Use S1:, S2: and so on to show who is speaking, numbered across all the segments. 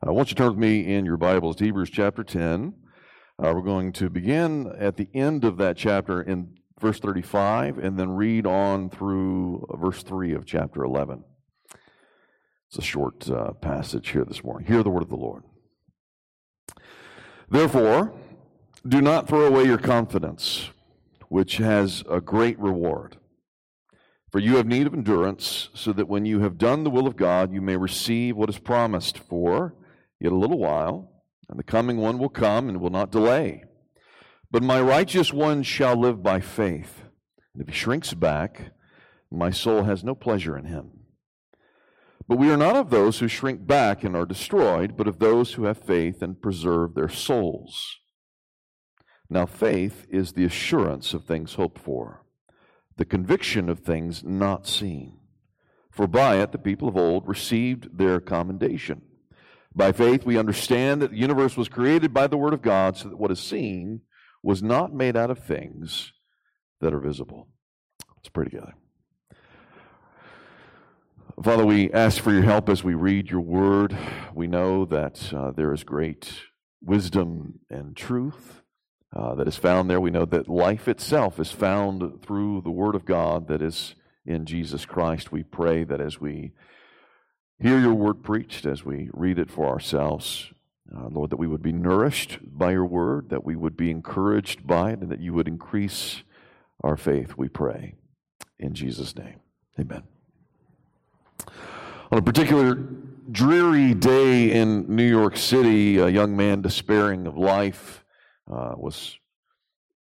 S1: I want you to turn with me in your Bibles Hebrews chapter 10. Uh, we're going to begin at the end of that chapter in verse 35 and then read on through verse 3 of chapter 11. It's a short uh, passage here this morning. Hear the word of the Lord. Therefore, do not throw away your confidence, which has a great reward. For you have need of endurance, so that when you have done the will of God, you may receive what is promised. For Yet a little while, and the coming one will come and will not delay. But my righteous one shall live by faith. And if he shrinks back, my soul has no pleasure in him. But we are not of those who shrink back and are destroyed, but of those who have faith and preserve their souls. Now, faith is the assurance of things hoped for, the conviction of things not seen. For by it the people of old received their commendation. By faith, we understand that the universe was created by the Word of God, so that what is seen was not made out of things that are visible. Let's pray together. Father, we ask for your help as we read your word. We know that uh, there is great wisdom and truth uh, that is found there. We know that life itself is found through the word of God that is in Jesus Christ. We pray that as we hear your word preached as we read it for ourselves. Uh, Lord, that we would be nourished by your word, that we would be encouraged by it, and that you would increase our faith, we pray. In Jesus' name, amen. On a particular dreary day in New York City, a young man despairing of life uh, was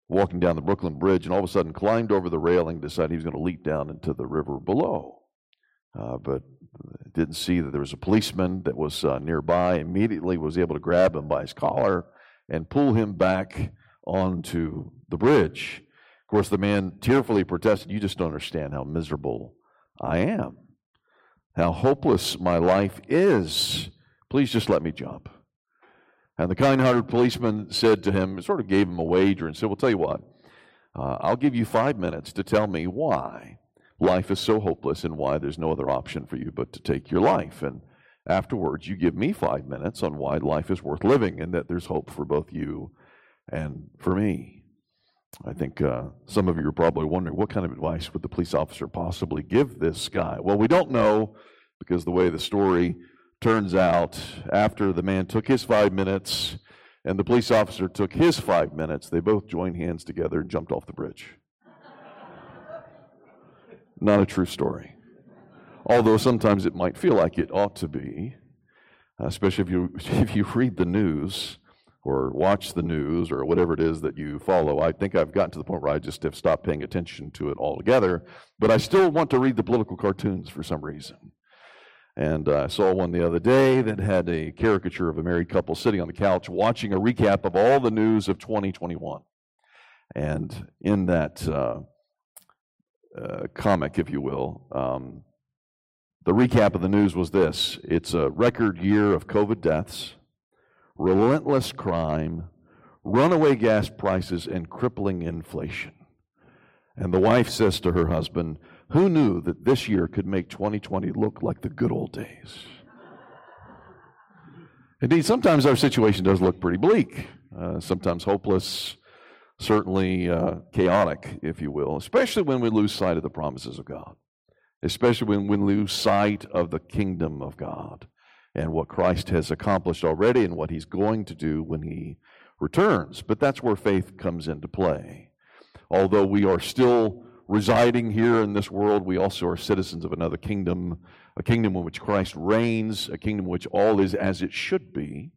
S1: walking down the Brooklyn Bridge and all of a sudden climbed over the railing, decided he was going to leap down into the river below. Uh, but didn't see that there was a policeman that was uh, nearby. Immediately was able to grab him by his collar and pull him back onto the bridge. Of course, the man tearfully protested, "You just don't understand how miserable I am, how hopeless my life is. Please just let me jump." And the kind-hearted policeman said to him, sort of gave him a wager, and said, "Well, tell you what." Uh, I'll give you five minutes to tell me why life is so hopeless and why there's no other option for you but to take your life. And afterwards, you give me five minutes on why life is worth living and that there's hope for both you and for me. I think uh, some of you are probably wondering what kind of advice would the police officer possibly give this guy? Well, we don't know because the way the story turns out, after the man took his five minutes and the police officer took his five minutes, they both joined hands together and jumped off the bridge. Not a true story. Although sometimes it might feel like it ought to be, especially if you, if you read the news or watch the news or whatever it is that you follow. I think I've gotten to the point where I just have stopped paying attention to it altogether, but I still want to read the political cartoons for some reason. And I saw one the other day that had a caricature of a married couple sitting on the couch watching a recap of all the news of 2021. And in that uh, uh, comic, if you will. Um, the recap of the news was this it's a record year of COVID deaths, relentless crime, runaway gas prices, and crippling inflation. And the wife says to her husband, Who knew that this year could make 2020 look like the good old days? Indeed, sometimes our situation does look pretty bleak, uh, sometimes hopeless, certainly uh, chaotic, if you will, especially when we lose sight of the promises of God, especially when we lose sight of the kingdom of God and what Christ has accomplished already and what he's going to do when he returns. But that's where faith comes into play. Although we are still residing here in this world, we also are citizens of another kingdom, a kingdom in which Christ reigns, a kingdom in which all is as it should be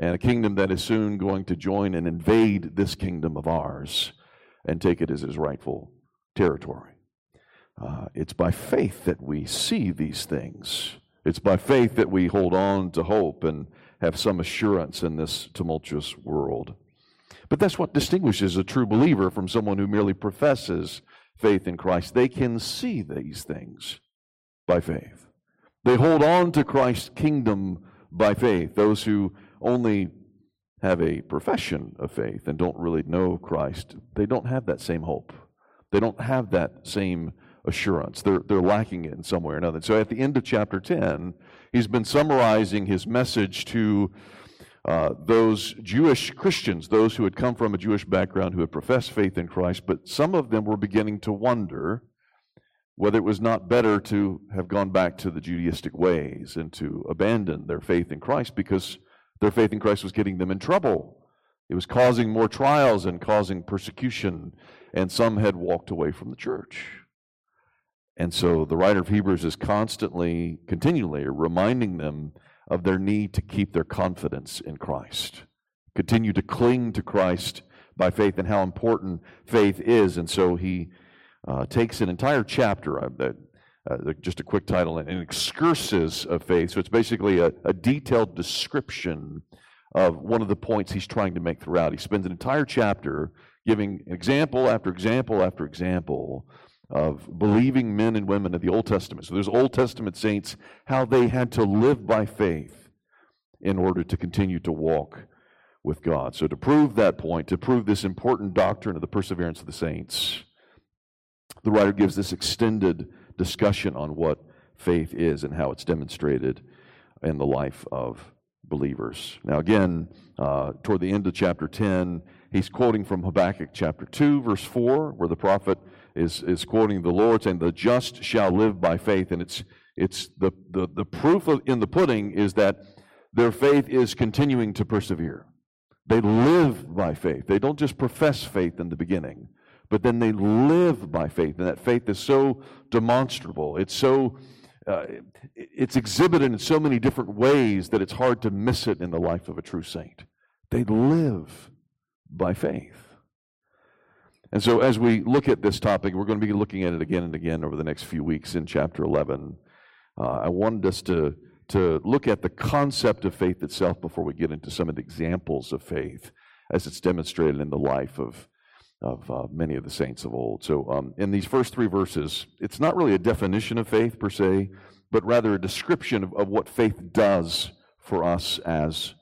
S1: and a kingdom that is soon going to join and invade this kingdom of ours and take it as his rightful territory. Uh, it's by faith that we see these things. It's by faith that we hold on to hope and have some assurance in this tumultuous world. But that's what distinguishes a true believer from someone who merely professes faith in Christ. They can see these things by faith. They hold on to Christ's kingdom by faith. Those who only have a profession of faith and don't really know Christ, they don't have that same hope. They don't have that same assurance. They're, they're lacking it in some way or another. So at the end of chapter 10, he's been summarizing his message to uh, those Jewish Christians, those who had come from a Jewish background, who had professed faith in Christ, but some of them were beginning to wonder whether it was not better to have gone back to the Judaistic ways and to abandon their faith in Christ because their faith in Christ was getting them in trouble. It was causing more trials and causing persecution, and some had walked away from the church. And so the writer of Hebrews is constantly, continually reminding them of their need to keep their confidence in Christ, continue to cling to Christ by faith and how important faith is. And so he uh, takes an entire chapter, uh, uh, just a quick title, an excursus of faith. So it's basically a, a detailed description of one of the points he's trying to make throughout. He spends an entire chapter giving example after example after example of believing men and women of the Old Testament. So there's Old Testament saints, how they had to live by faith in order to continue to walk with God. So to prove that point, to prove this important doctrine of the perseverance of the saints, the writer gives this extended discussion on what faith is and how it's demonstrated in the life of believers. Now, again, uh, toward the end of chapter 10, he's quoting from Habakkuk chapter 2, verse 4, where the prophet is, is quoting the Lord saying, The just shall live by faith. And it's, it's the, the, the proof of, in the pudding is that their faith is continuing to persevere. They live by faith. They don't just profess faith in the beginning, but then they live by faith. And that faith is so demonstrable. It's so uh, it's exhibited in so many different ways that it's hard to miss it in the life of a true saint. They live by faith. And so, as we look at this topic, we're going to be looking at it again and again over the next few weeks in chapter 11. Uh, I wanted us to, to look at the concept of faith itself before we get into some of the examples of faith as it's demonstrated in the life of, of uh, many of the saints of old. So, um, in these first three verses, it's not really a definition of faith per se, but rather a description of, of what faith does for us as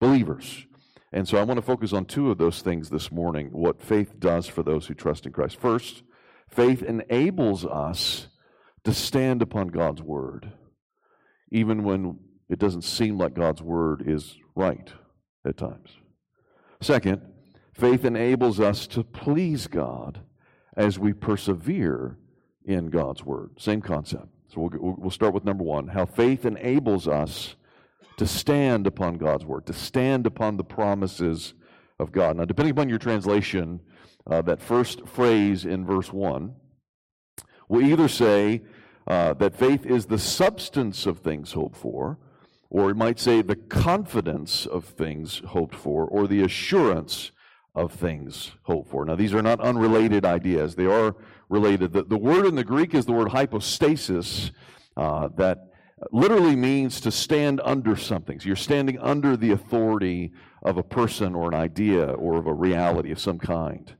S1: believers. And so I want to focus on two of those things this morning what faith does for those who trust in Christ. First, faith enables us to stand upon God's word, even when it doesn't seem like God's word is right at times. Second, faith enables us to please God as we persevere in God's word. Same concept. So we'll, we'll start with number one how faith enables us to stand upon God's word, to stand upon the promises of God. Now, depending upon your translation, uh, that first phrase in verse 1 will either say uh, that faith is the substance of things hoped for, or it might say the confidence of things hoped for, or the assurance of things hoped for. Now, these are not unrelated ideas, they are related. The, the word in the Greek is the word hypostasis, uh, that literally means to stand under something. So you're standing under the authority of a person or an idea or of a reality of some kind.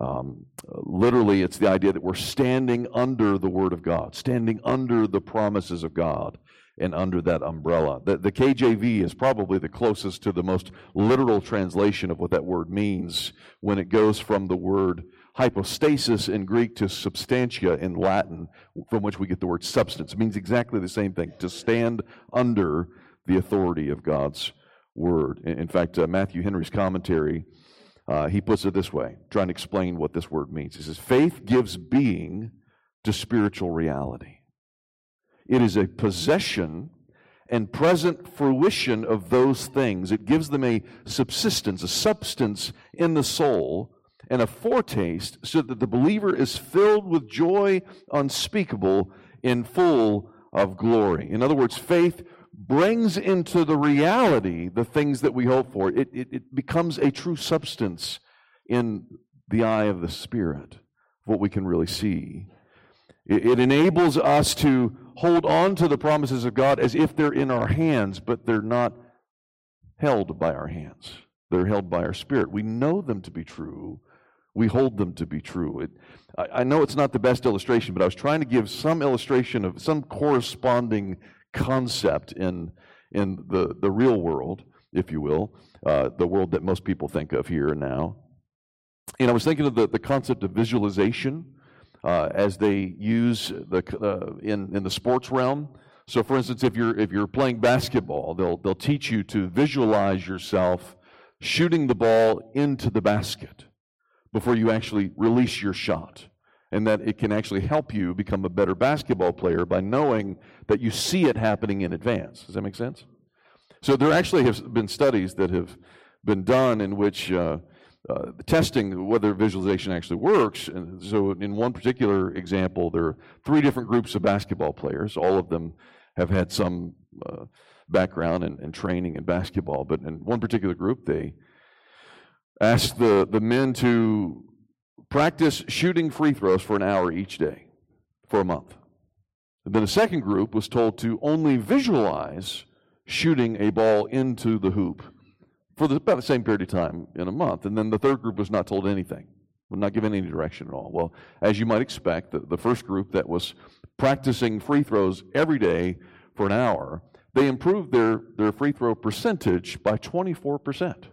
S1: Um, literally, it's the idea that we're standing under the Word of God, standing under the promises of God, and under that umbrella. The, the KJV is probably the closest to the most literal translation of what that word means when it goes from the word hypostasis in Greek to substantia in Latin, from which we get the word substance. It means exactly the same thing to stand under the authority of God's word. In fact, uh, Matthew Henry's commentary, uh, he puts it this way, trying to explain what this word means. He says, Faith gives being to spiritual reality, it is a possession and present fruition of those things. It gives them a subsistence, a substance in the soul and a foretaste so that the believer is filled with joy unspeakable in full of glory. In other words, faith brings into the reality the things that we hope for. It, it, it becomes a true substance in the eye of the Spirit, what we can really see. It, enables us to hold on to the promises of God as if they're in our hands, but they're not held by our hands. They're held by our spirit. We know them to be true, we hold them to be true. It, I, I, know it's not the best illustration, but I was trying to give some illustration of some corresponding concept in, in the, the real world, if you will, uh, the world that most people think of here and now. And I was thinking of the, the concept of visualization. Uh, as they use the uh, in in the sports realm. So, for instance, if you're if you're playing basketball, they'll they'll teach you to visualize yourself shooting the ball into the basket before you actually release your shot. And that it can actually help you become a better basketball player by knowing that you see it happening in advance. Does that make sense? So there actually have been studies that have been done in which uh, uh, testing whether visualization actually works. And so, in one particular example, there are three different groups of basketball players. All of them have had some uh, background and, and, training in basketball. But in one particular group, they asked the, the men to practice shooting free throws for an hour each day for a month. And then a second group was told to only visualize shooting a ball into the hoop for the, about the same period of time in a month. And then the third group was not told anything, was not given any direction at all. Well, as you might expect, the, the first group that was practicing free throws every day for an hour, they improved their, their free throw percentage by 24%.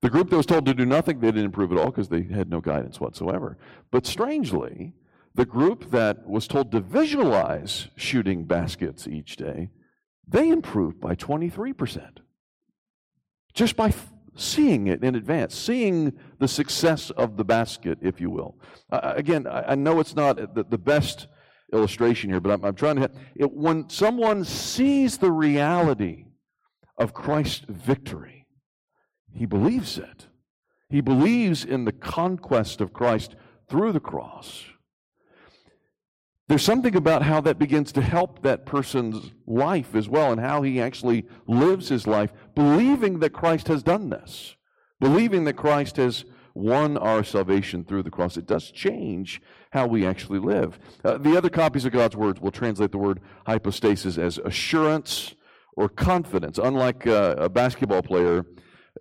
S1: The group that was told to do nothing, they didn't improve at all because they had no guidance whatsoever. But strangely, the group that was told to visualize shooting baskets each day, they improved by 23%. Just by seeing it in advance, seeing the success of the basket, if you will. Uh, again, I, I, know it's not the, the best illustration here, but I'm, I'm trying to. It, when someone sees the reality of Christ's victory, he believes it. He believes in the conquest of Christ through the cross. There's something about how that begins to help that person's life as well, and how he actually lives his life, believing that Christ has done this, believing that Christ has won our salvation through the cross. It does change how we actually live. Uh, the other copies of God's words will translate the word hypostasis as assurance or confidence. Unlike uh, a basketball player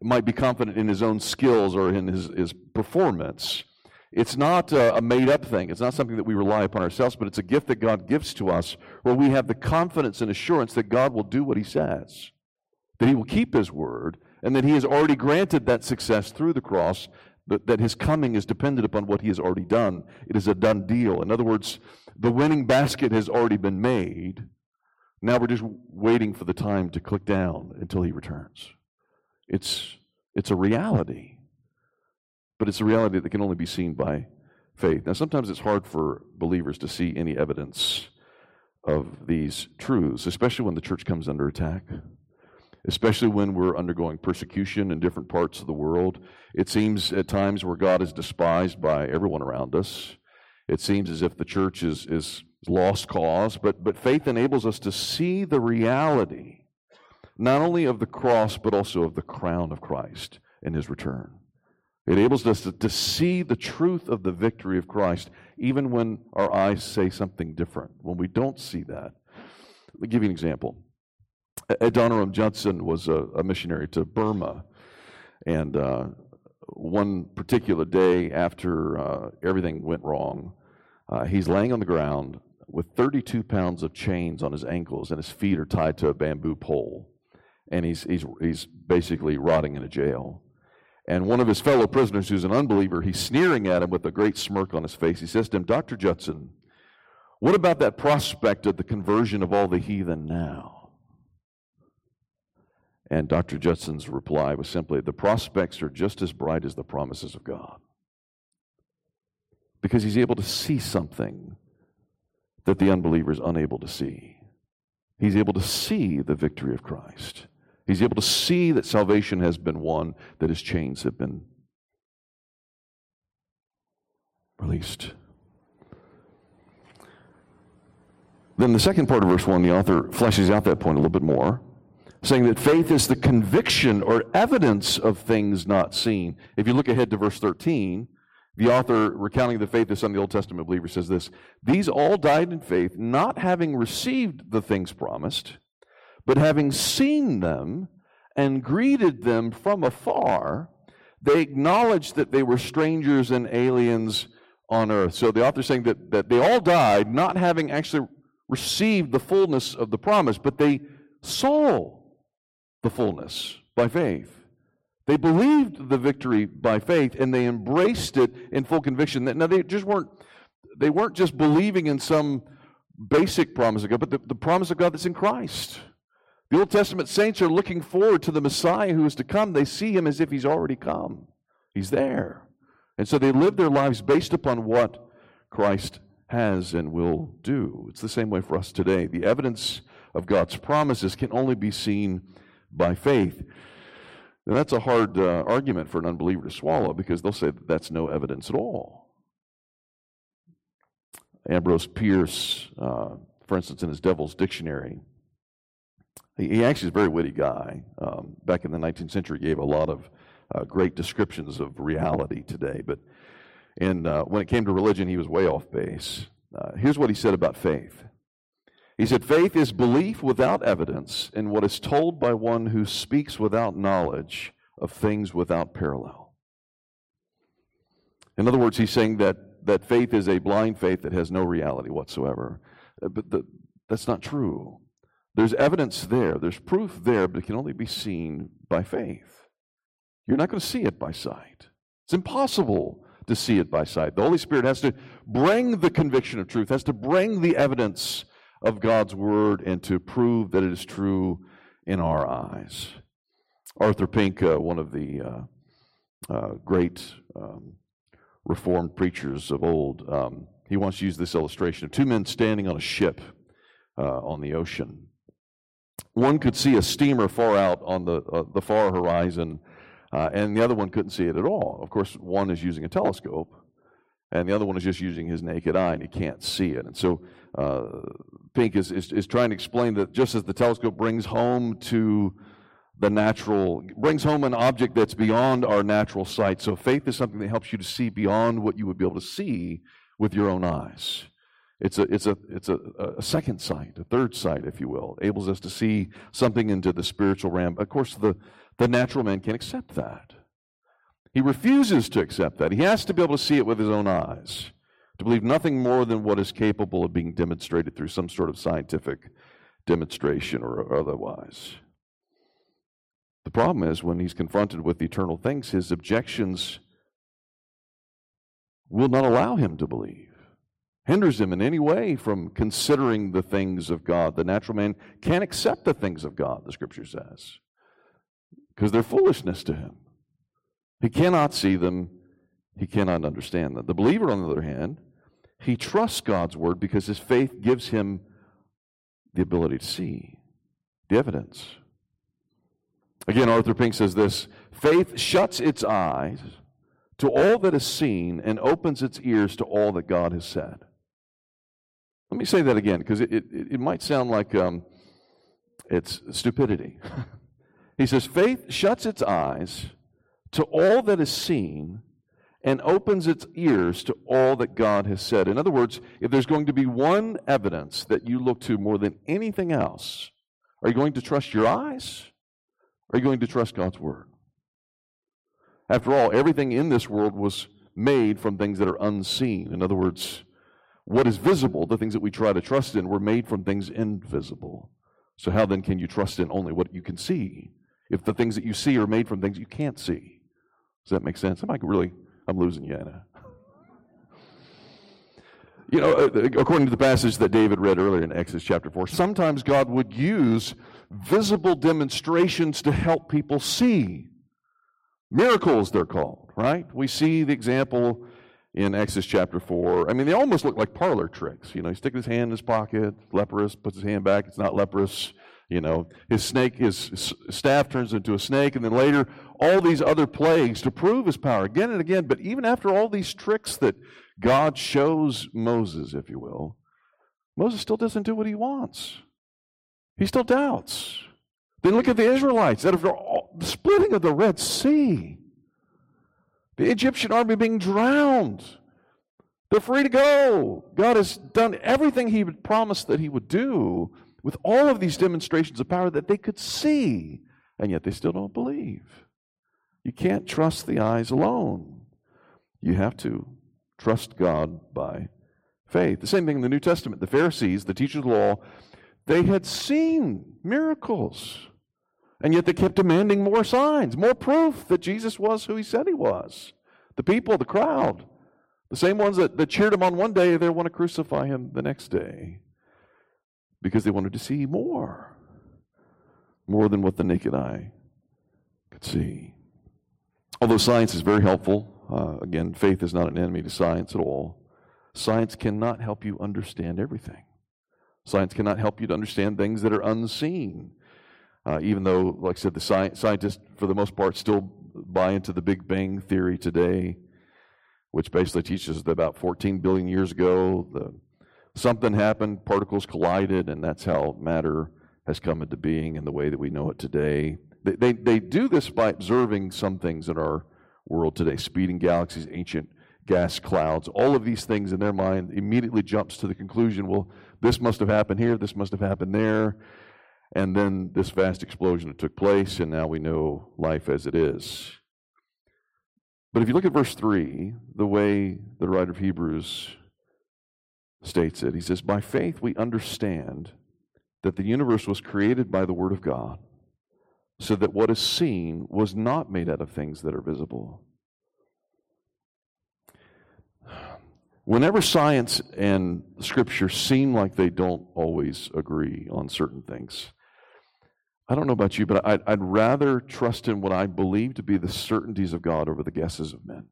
S1: might be confident in his own skills or in his, his performance, it's not a, made up thing. It's not something that we rely upon ourselves, but it's a gift that God gives to us where we have the confidence and assurance that God will do what he says, that he will keep his word, and that he has already granted that success through the cross but that his coming is dependent upon what he has already done. It is a done deal. In other words, the winning basket has already been made. Now we're just waiting for the time to click down until he returns. It's, it's a reality, but it's a reality that can only be seen by faith. Now, sometimes it's hard for believers to see any evidence of these truths, especially when the church comes under attack especially when we're undergoing persecution in different parts of the world. It seems at times where God is despised by everyone around us. It seems as if the church is, is lost cause, but, but faith enables us to see the reality, not only of the cross, but also of the crown of Christ and his return. It enables us to, to see the truth of the victory of Christ, even when our eyes say something different, when we don't see that. Let me give you an example. Adoniram Judson was a, a, missionary to Burma, and uh, one particular day after uh, everything went wrong, uh, he's laying on the ground with 32 pounds of chains on his ankles, and his feet are tied to a bamboo pole, and he's he's he's basically rotting in a jail. And one of his fellow prisoners, who's an unbeliever, he's sneering at him with a great smirk on his face. He says to him, Dr. Judson, what about that prospect of the conversion of all the heathen now? And Dr. Judson's reply was simply the prospects are just as bright as the promises of God. Because he's able to see something that the unbeliever is unable to see. He's able to see the victory of Christ. He's able to see that salvation has been won, that his chains have been released. Then, the second part of verse 1, the author fleshes out that point a little bit more saying that faith is the conviction or evidence of things not seen. If you look ahead to verse 13, the author, recounting the faith of some of the Old Testament believers, says this These all died in faith, not having received the things promised, but having seen them and greeted them from afar, they acknowledged that they were strangers and aliens on earth. So the author is saying that, that they all died not having actually received the fullness of the promise, but they saw the fullness by faith. They believed the victory by faith and they embraced it in full conviction. That now, they just weren't they weren't just believing in some basic promise of God, but the, the promise of God that's in Christ. The Old Testament saints are looking forward to the Messiah who is to come. They see him as if he's already come, he's there. And so they live their lives based upon what Christ has and will do. It's the same way for us today. The evidence of God's promises can only be seen by faith. Now, that's a hard uh, argument for an unbeliever to swallow because they'll say that that's no evidence at all. Ambrose Bierce, uh, for instance, in his Devil's Dictionary, he, he actually is a very witty guy. Um, back in the 19th century, gave a lot of uh, great descriptions of reality today. But in, uh, when it came to religion, he was way off base. Uh, here's what he said about faith. He said, Faith is belief without evidence in what is told by one who speaks without knowledge of things without parallel. In other words, he's saying that, that faith is a blind faith that has no reality whatsoever. Uh, but the, that's not true. There's evidence there, there's proof there, but it can only be seen by faith. You're not going to see it by sight. It's impossible to see it by sight. The Holy Spirit has to bring the conviction of truth, has to bring the evidence of God's Word, and to prove that it is true in our eyes. Arthur Pink, uh, one of the uh, uh, great um, Reformed preachers of old, um, he once used this illustration of two men standing on a ship uh, on the ocean. One could see a steamer far out on the, uh, the far horizon, uh, and the other one couldn't see it at all. Of course, one is using a telescope, and the other one is just using his naked eye, and he can't see it. And so uh, Pink is, is, is trying to explain that just as the telescope brings home to the natural, brings home an object that's beyond our natural sight. So faith is something that helps you to see beyond what you would be able to see with your own eyes. It's a, it's a, it's a, a second sight, a third sight, if you will, enables us to see something into the spiritual realm. Of course, the, the natural man can't accept that. He refuses to accept that. He has to be able to see it with his own eyes, to believe nothing more than what is capable of being demonstrated through some sort of scientific demonstration or otherwise. The problem is when he's confronted with eternal things, his objections will not allow him to believe, hinders him in any way from considering the things of God. The natural man can't accept the things of God, the scripture says because they're foolishness to him. He cannot see them, he cannot understand them. The believer, on the other hand, he trusts God's word because his faith gives him the ability to see the evidence. Again, Arthur Pink says this faith shuts its eyes to all that is seen and opens its ears to all that God has said. Let me say that again because it, it, it might sound like um, it's stupidity. He says, faith shuts its eyes to all that is seen and opens its ears to all that God has said. In other words, if there's going to be one evidence that you look to more than anything else, are you going to trust your eyes? Or are you going to trust God's word? After all, everything in this world was made from things that are unseen. In other words, what is visible, the things that we try to trust in, were made from things invisible. So, how then can you trust in only what you can see? if the things that you see are made from things you can't see. Does that make sense? Am I really, I'm losing you, Anna. You know, uh, according to the passage that David read earlier in Exodus chapter 4, sometimes God would use visible demonstrations to help people see. Miracles, they're called, right? We see the example in Exodus chapter 4. I mean, they almost look like parlor tricks. You know, he sticks his hand in his pocket, leprous, puts his hand back, it's not leprous. You know, his snake, his staff turns into a snake, and then later all these other plagues to prove his power again and again. But even after all these tricks that God shows Moses, if you will, Moses still doesn't do what he wants. He still doubts. Then look at the Israelites that after all, the splitting of the Red Sea, the Egyptian army being drowned. They're free to go. God has done everything He promised that He would do with all of these demonstrations of power that they could see, and yet they still don't believe. You can't trust the eyes alone. You have to trust God by faith. The same thing in the New Testament. The Pharisees, the teachers of the law, they had seen miracles, and yet they kept demanding more signs, more proof that Jesus was who he said he was. The people, the crowd, The same ones that, that cheered him on one day, they want to crucify him the next day because they wanted to see more. More than what the naked eye could see. Although science is very helpful, uh, again, faith is not an enemy to science at all. Science cannot help you understand everything. Science cannot help you to understand things that are unseen. Uh, even though, like I said, the sci- scientists, for the most part, still buy into the Big Bang Theory today, which basically teaches that about 14 billion years ago, the, something happened, particles collided, and that's how matter has come into being in the way that we know it today. They, they, they do this by observing some things in our world today speeding galaxies, ancient gas clouds, all of these things in their mind immediately jumps to the conclusion well, this must have happened here, this must have happened there. And then this vast explosion took place, and now we know life as it is. But if you look at verse 3, the way the writer of Hebrews states it, he says, By faith we understand that the universe was created by the Word of God, so that what is seen was not made out of things that are visible. Whenever science and scripture seem like they don't always agree on certain things, I don't know about you, but I'd, I'd, rather trust in what I believe to be the certainties of God over the guesses of men.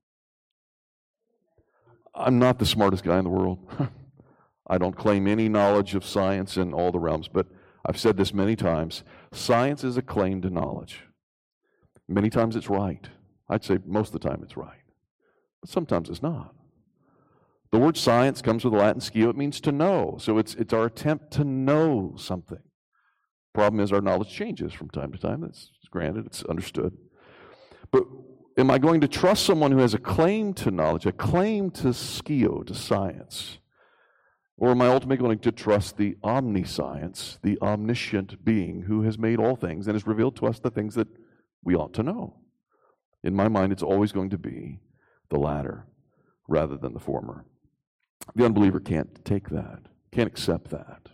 S1: I'm not the smartest guy in the world. I don't claim any knowledge of science in all the realms, but I've said this many times. Science is a claim to knowledge. Many times it's right. I'd say most of the time it's right, but sometimes it's not. The word science comes with the Latin "scio." It means to know. So it's, it's our attempt to know something. Problem is, our knowledge changes from time to time. That's granted, it's understood. But am I going to trust someone who has a claim to knowledge, a claim to "scio," to science? Or am I ultimately going to trust the omniscience, the omniscient being who has made all things and has revealed to us the things that we ought to know? In my mind, it's always going to be the latter rather than the former. The unbeliever can't take that, can't accept that.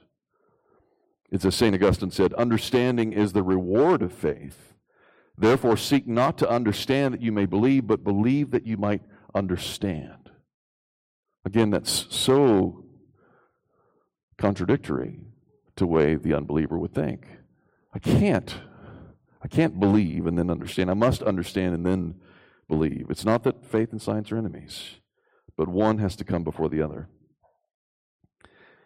S1: It's as St. Augustine said understanding is the reward of faith. Therefore, seek not to understand that you may believe, but believe that you might understand. Again, that's so contradictory to the way the unbeliever would think. I can't. I can't believe and then understand. I must understand and then believe. It's not that faith and science are enemies, but one has to come before the other.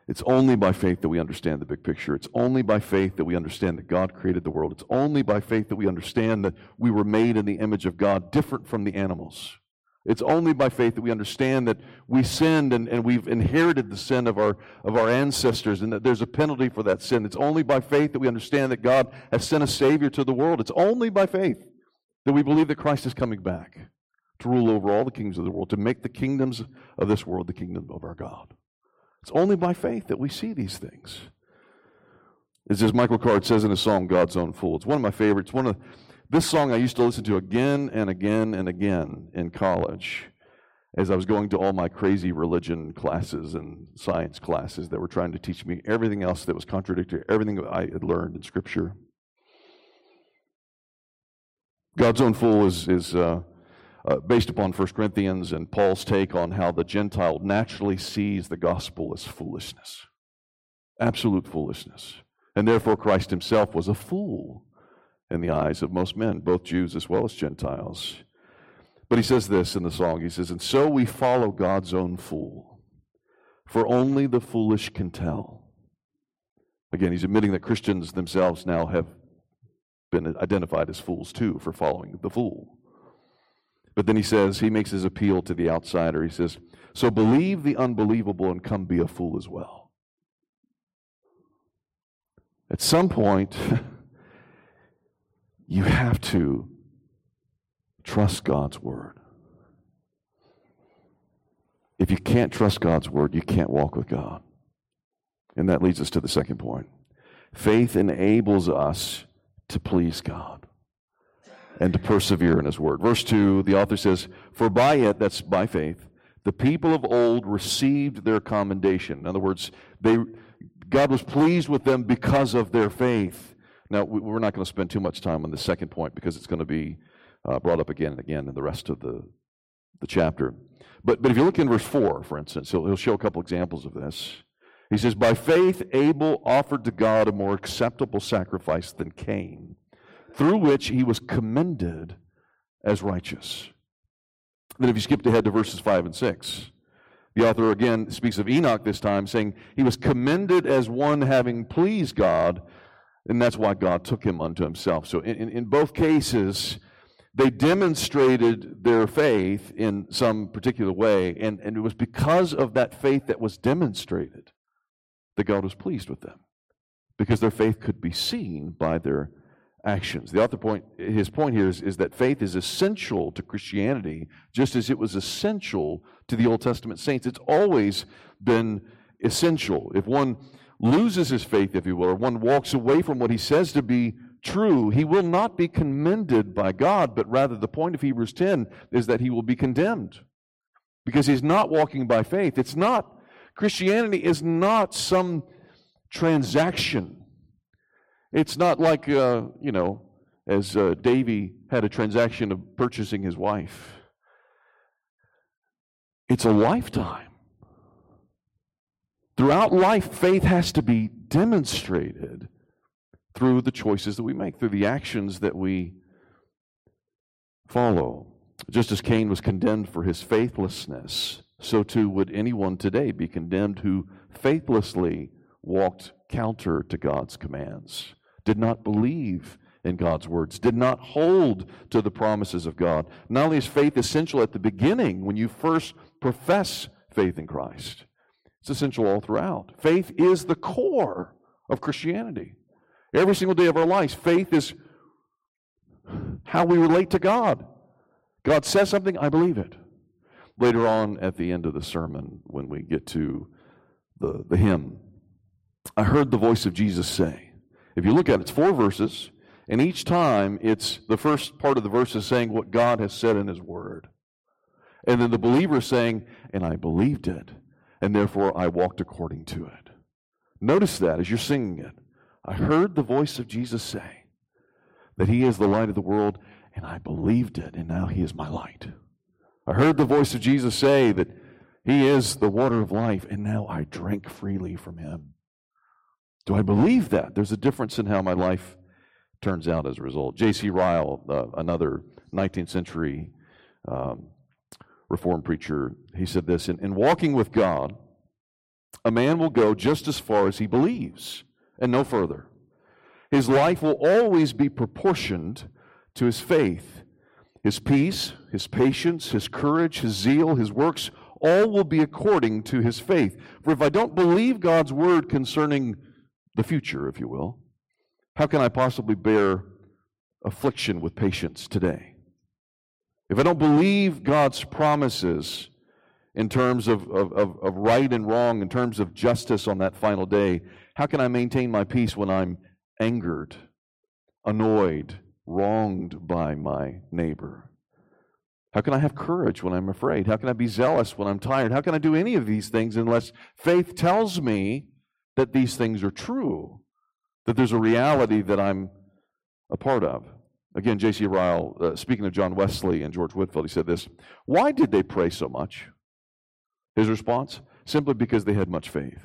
S1: It's only by faith that we understand the big picture. It's only by faith that we understand that God created the world. It's only by faith that we understand that we were made in the image of God, different from the animals. It's only by faith that we understand that we sinned and, and we've inherited the sin of our, of our ancestors and that there's a penalty for that sin. It's only by faith that we understand that God has sent a Savior to the world. It's only by faith that we believe that Christ is coming back to rule over all the kings of the world, to make the kingdoms of this world the kingdom of our God. It's only by faith that we see these things. It's as Michael Card says in his song, God's Own Fool. It's one of my favorites. One of this song I used to listen to again and again and again in college as I was going to all my crazy religion classes and science classes that were trying to teach me everything else that was contradictory, everything I had learned in Scripture. God's own fool is, is uh, uh, based upon 1 Corinthians and Paul's take on how the Gentile naturally sees the gospel as foolishness, absolute foolishness. And therefore, Christ himself was a fool in the eyes of most men, both Jews as well as Gentiles. But he says this in the song he says, And so we follow God's own fool, for only the foolish can tell. Again, he's admitting that Christians themselves now have been identified as fools too for following the fool. But then he says, he makes his appeal to the outsider. He says, So believe the unbelievable and come be a fool as well. At some point, you have to trust God's word. If you can't trust God's word, you can't walk with God. And that leads us to the second point. Faith enables us to please God and to persevere in his word. Verse 2, the author says, For by it, that's by faith, the people of old received their commendation. In other words, they, God was pleased with them because of their faith. Now, we're not going to spend too much time on the second point because it's going to be uh, brought up again and again in the rest of the the chapter. But, but if you look in verse 4, for instance, he'll, he'll show a couple examples of this. He says, By faith, Abel offered to God a more acceptable sacrifice than Cain, through which he was commended as righteous. Then, if you skip ahead to verses 5 and 6, the author again speaks of Enoch this time, saying he was commended as one having pleased God, and that's why God took him unto himself. So, in, in both cases, they demonstrated their faith in some particular way, and, and it was because of that faith that was demonstrated that God was pleased with them, because their faith could be seen by their actions. The author point, his point here is, is that faith is essential to Christianity, just as it was essential to the Old Testament saints. It's always been essential. If one loses his faith, if you will, or one walks away from what he says to be true, he will not be commended by God, but rather the point of Hebrews 10 is that he will be condemned because he's not walking by faith. It's not, Christianity is not some transaction it's not like, uh, you know, as uh, Davy had a transaction of purchasing his wife. It's a lifetime. Throughout life, faith has to be demonstrated through the choices that we make, through the actions that we follow. Just as Cain was condemned for his faithlessness, so too would anyone today be condemned who faithlessly walked counter to God's commands did not believe in God's words, did not hold to the promises of God. Not only is faith essential at the beginning when you first profess faith in Christ, it's essential all throughout. Faith is the core of Christianity. Every single day of our lives, faith is how we relate to God. God says something, I believe it. Later on at the end of the sermon, when we get to the, the hymn, I heard the voice of Jesus say, if you look at it, it's four verses, and each time it's the first part of the verse is saying what God has said in His Word. And then the believer saying, and I believed it, and therefore I walked according to it. Notice that as you're singing it. I heard the voice of Jesus say that He is the light of the world, and I believed it, and now He is my light. I heard the voice of Jesus say that He is the water of life, and now I drink freely from Him. Do I believe that? There's a difference in how my life turns out as a result. J.C. Ryle, uh, another 19th century um, Reformed preacher, he said this in, in walking with God, a man will go just as far as he believes and no further. His life will always be proportioned to his faith. His peace, his patience, his courage, his zeal, his works, all will be according to his faith. For if I don't believe God's word concerning the future, if you will, how can I possibly bear affliction with patience today? If I don't believe God's promises in terms of, of, of, of, right and wrong, in terms of justice on that final day, how can I maintain my peace when I'm angered, annoyed, wronged by my neighbor? How can I have courage when I'm afraid? How can I be zealous when I'm tired? How can I do any of these things unless faith tells me that these things are true, that there's a reality that I'm a part of. Again, J.C. Ryle, uh, speaking of John Wesley and George Whitefield, he said this Why did they pray so much? His response simply because they had much faith.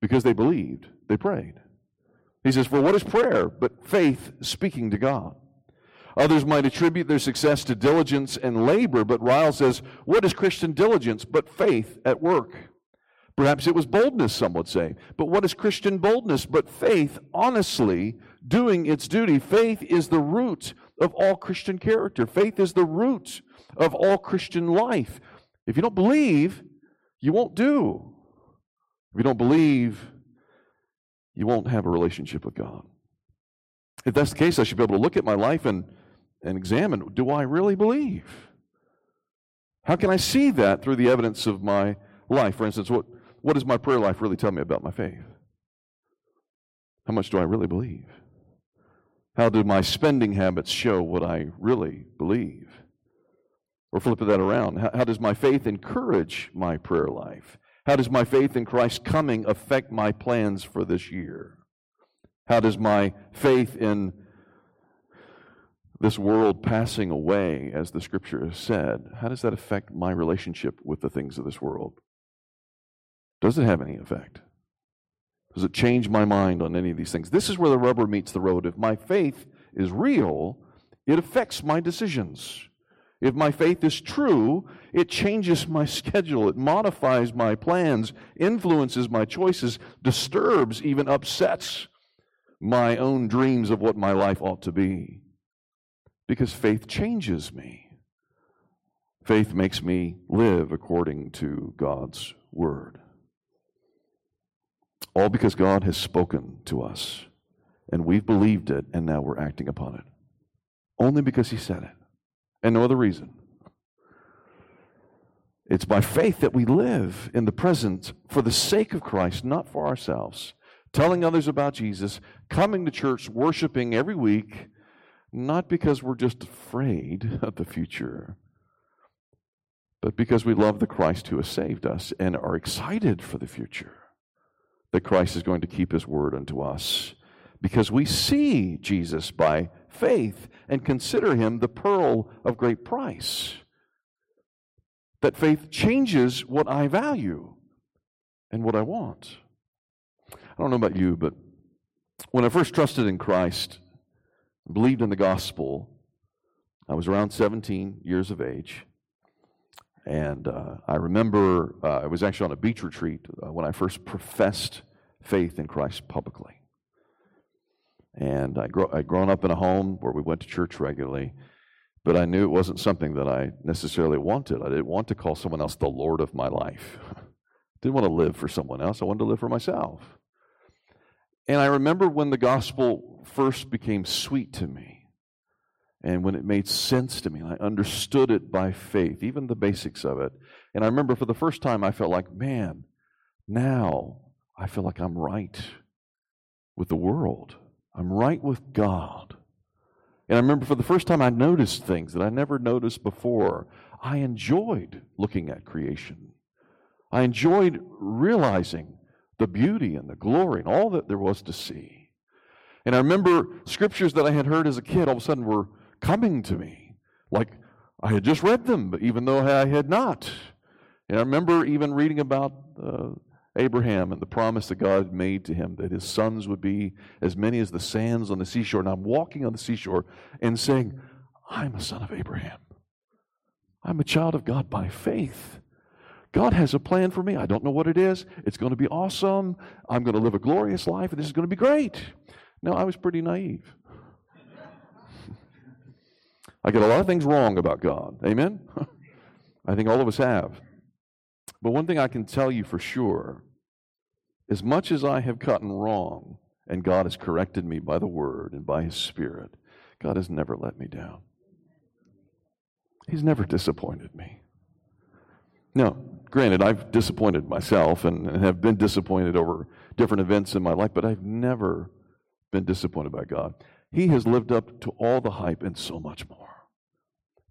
S1: Because they believed, they prayed. He says, For what is prayer but faith speaking to God? Others might attribute their success to diligence and labor, but Ryle says, What is Christian diligence but faith at work? Perhaps it was boldness, some would say. But what is Christian boldness but faith, honestly doing its duty? Faith is the root of all Christian character, faith is the root of all Christian life. If you don't believe, you won't do. If you don't believe, you won't have a relationship with God. If that's the case, I should be able to look at my life and, and examine do I really believe? How can I see that through the evidence of my life? For instance, what, what does my prayer life really tell me about my faith? How much do I really believe? How do my spending habits show what I really believe? Or flip that around. How, how, does my faith encourage my prayer life? How does my faith in Christ's coming affect my plans for this year? How does my faith in this world passing away, as the scripture has said, how does that affect my relationship with the things of this world? Does it have any effect? Does it change my mind on any of these things? This is where the rubber meets the road. If my faith is real, it affects my decisions. If my faith is true, it changes my schedule, it modifies my plans, influences my choices, disturbs, even upsets my own dreams of what my life ought to be. Because faith changes me. Faith makes me live according to God's word. All because God has spoken to us and we've believed it and now we're acting upon it. Only because He said it and no other reason. It's by faith that we live in the present for the sake of Christ, not for ourselves. Telling others about Jesus, coming to church, worshiping every week, not because we're just afraid of the future, but because we love the Christ who has saved us and are excited for the future. That Christ is going to keep his word unto us because we see Jesus by faith and consider him the pearl of great price. That faith changes what I value and what I want. I don't know about you, but when I first trusted in Christ, believed in the gospel, I was around 17 years of age. And uh, I remember uh, I was actually on a beach retreat uh, when I first professed faith in Christ publicly. And I grow, I'd grown up in a home where we went to church regularly, but I knew it wasn't something that I necessarily wanted. I didn't want to call someone else the Lord of my life. didn't want to live for someone else. I wanted to live for myself. And I remember when the gospel first became sweet to me and when it made sense to me and I understood it by faith, even the basics of it. And I remember for the first time I felt like, man, now I feel like I'm right with the world. I'm right with God. And I remember for the first time I noticed things that I never noticed before. I enjoyed looking at creation. I enjoyed realizing the beauty and the glory and all that there was to see. And I remember scriptures that I had heard as a kid all of a sudden were coming to me. Like I had just read them, even though I had not. And I remember even reading about uh, Abraham and the promise that God made to him that his sons would be as many as the sands on the seashore. And I'm walking on the seashore and saying, I'm a son of Abraham. I'm a child of God by faith. God has a plan for me. I don't know what it is. It's going to be awesome. I'm going to live a glorious life, and this is going to be great. No, I was pretty naive. I get a lot of things wrong about God. Amen? I think all of us have. But one thing I can tell you for sure as much as I have gotten wrong, and God has corrected me by the word and by his spirit, God has never let me down. He's never disappointed me. Now, granted, I've disappointed myself and, and have been disappointed over different events in my life, but I've never been disappointed by God. He has lived up to all the hype and so much more.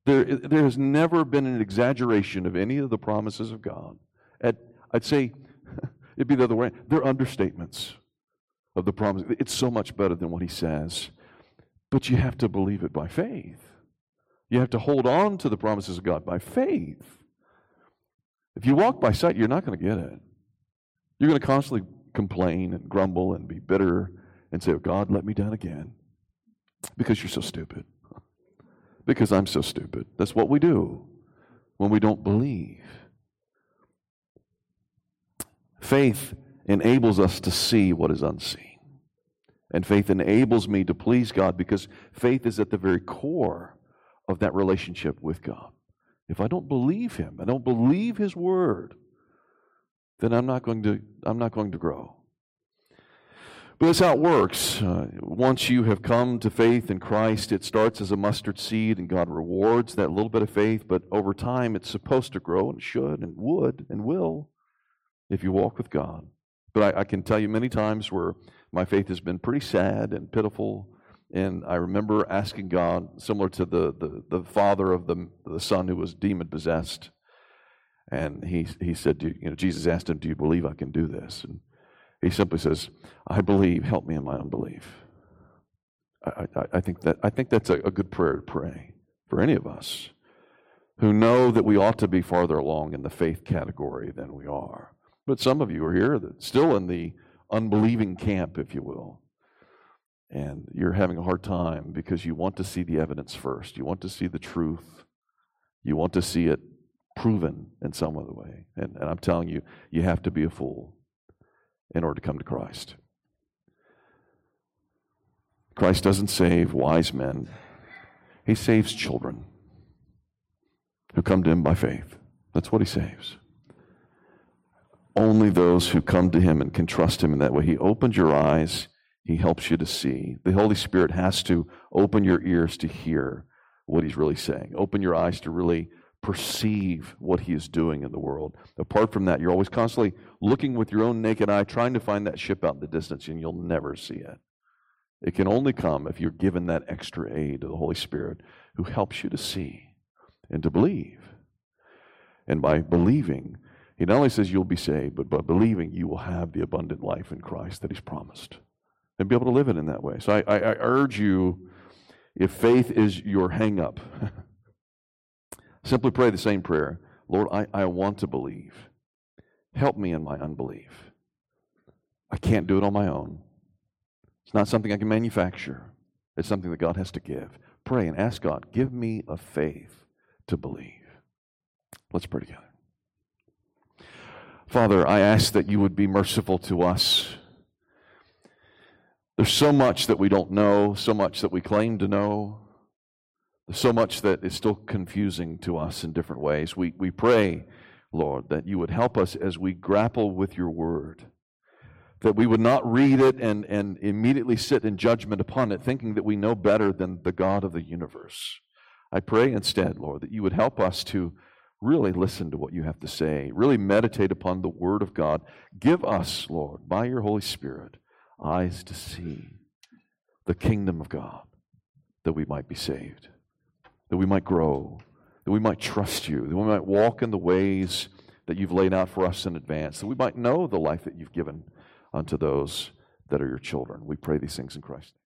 S1: There, there has never been an exaggeration of any of the promises of God. At, I'd say it'd be the other way. They're understatements of the promise. It's so much better than what he says. But you have to believe it by faith. You have to hold on to the promises of God by faith. If you walk by sight, you're not going to get it. You're going to constantly complain and grumble and be bitter and say, oh, God, let me down again because you're so stupid because I'm so stupid. That's what we do when we don't believe. Faith enables us to see what is unseen. And faith enables me to please God because faith is at the very core of that relationship with God. If I don't believe Him, I don't believe His Word, then I'm not going to, I'm not going to grow. But that's how it works. Uh, once you have come to faith in Christ, it starts as a mustard seed, and God rewards that little bit of faith. But over time, it's supposed to grow and should and would and will if you walk with God. But I, I can tell you many times where my faith has been pretty sad and pitiful. And I remember asking God, similar to the, the, the father of the, the son who was demon possessed. And he, he said, you know, Jesus asked him, Do you believe I can do this? And he simply says, I believe, help me in my unbelief. I, I, I think, that, I think that's a, a good prayer to pray for any of us who know that we ought to be farther along in the faith category than we are. But some of you are here that still in the unbelieving camp, if you will. And you're having a hard time because you want to see the evidence first. You want to see the truth. You want to see it proven in some other way. And, and I'm telling you, you have to be a fool in order to come to Christ. Christ doesn't save wise men, He saves children who come to Him by faith. That's what He saves. Only those who come to Him and can trust Him in that way. He opens your eyes, He helps you to see. The Holy Spirit has to open your ears to hear what He's really saying, open your eyes to really perceive what He is doing in the world. Apart from that, you're always constantly looking with your own naked eye, trying to find that ship out in the distance, and you'll never see it. It can only come if you're given that extra aid of the Holy Spirit who helps you to see and to believe. And by believing, he not only says you'll be saved, but by believing, you will have the abundant life in Christ that he's promised and be able to live it in that way. So I, I, I urge you, if faith is your hang up, simply pray the same prayer Lord, I, I want to believe. Help me in my unbelief. I can't do it on my own. It's not something I can manufacture, it's something that God has to give. Pray and ask God, give me a faith to believe. Let's pray together. Father, I ask that you would be merciful to us. There's so much that we don't know, so much that we claim to know, so much that is still confusing to us in different ways. We, we pray, Lord, that you would help us as we grapple with your word that we would not read it and, and immediately sit in judgment upon it, thinking that we know better than the God of the universe. I pray instead, Lord, that you would help us to really listen to what you have to say, really meditate upon the Word of God. Give us, Lord, by your Holy Spirit, eyes to see the kingdom of God, that we might be saved, that we might grow, that we might trust you, that we might walk in the ways that you've laid out for us in advance, that we might know the life that you've given unto those that are your children. We pray these things in Christ.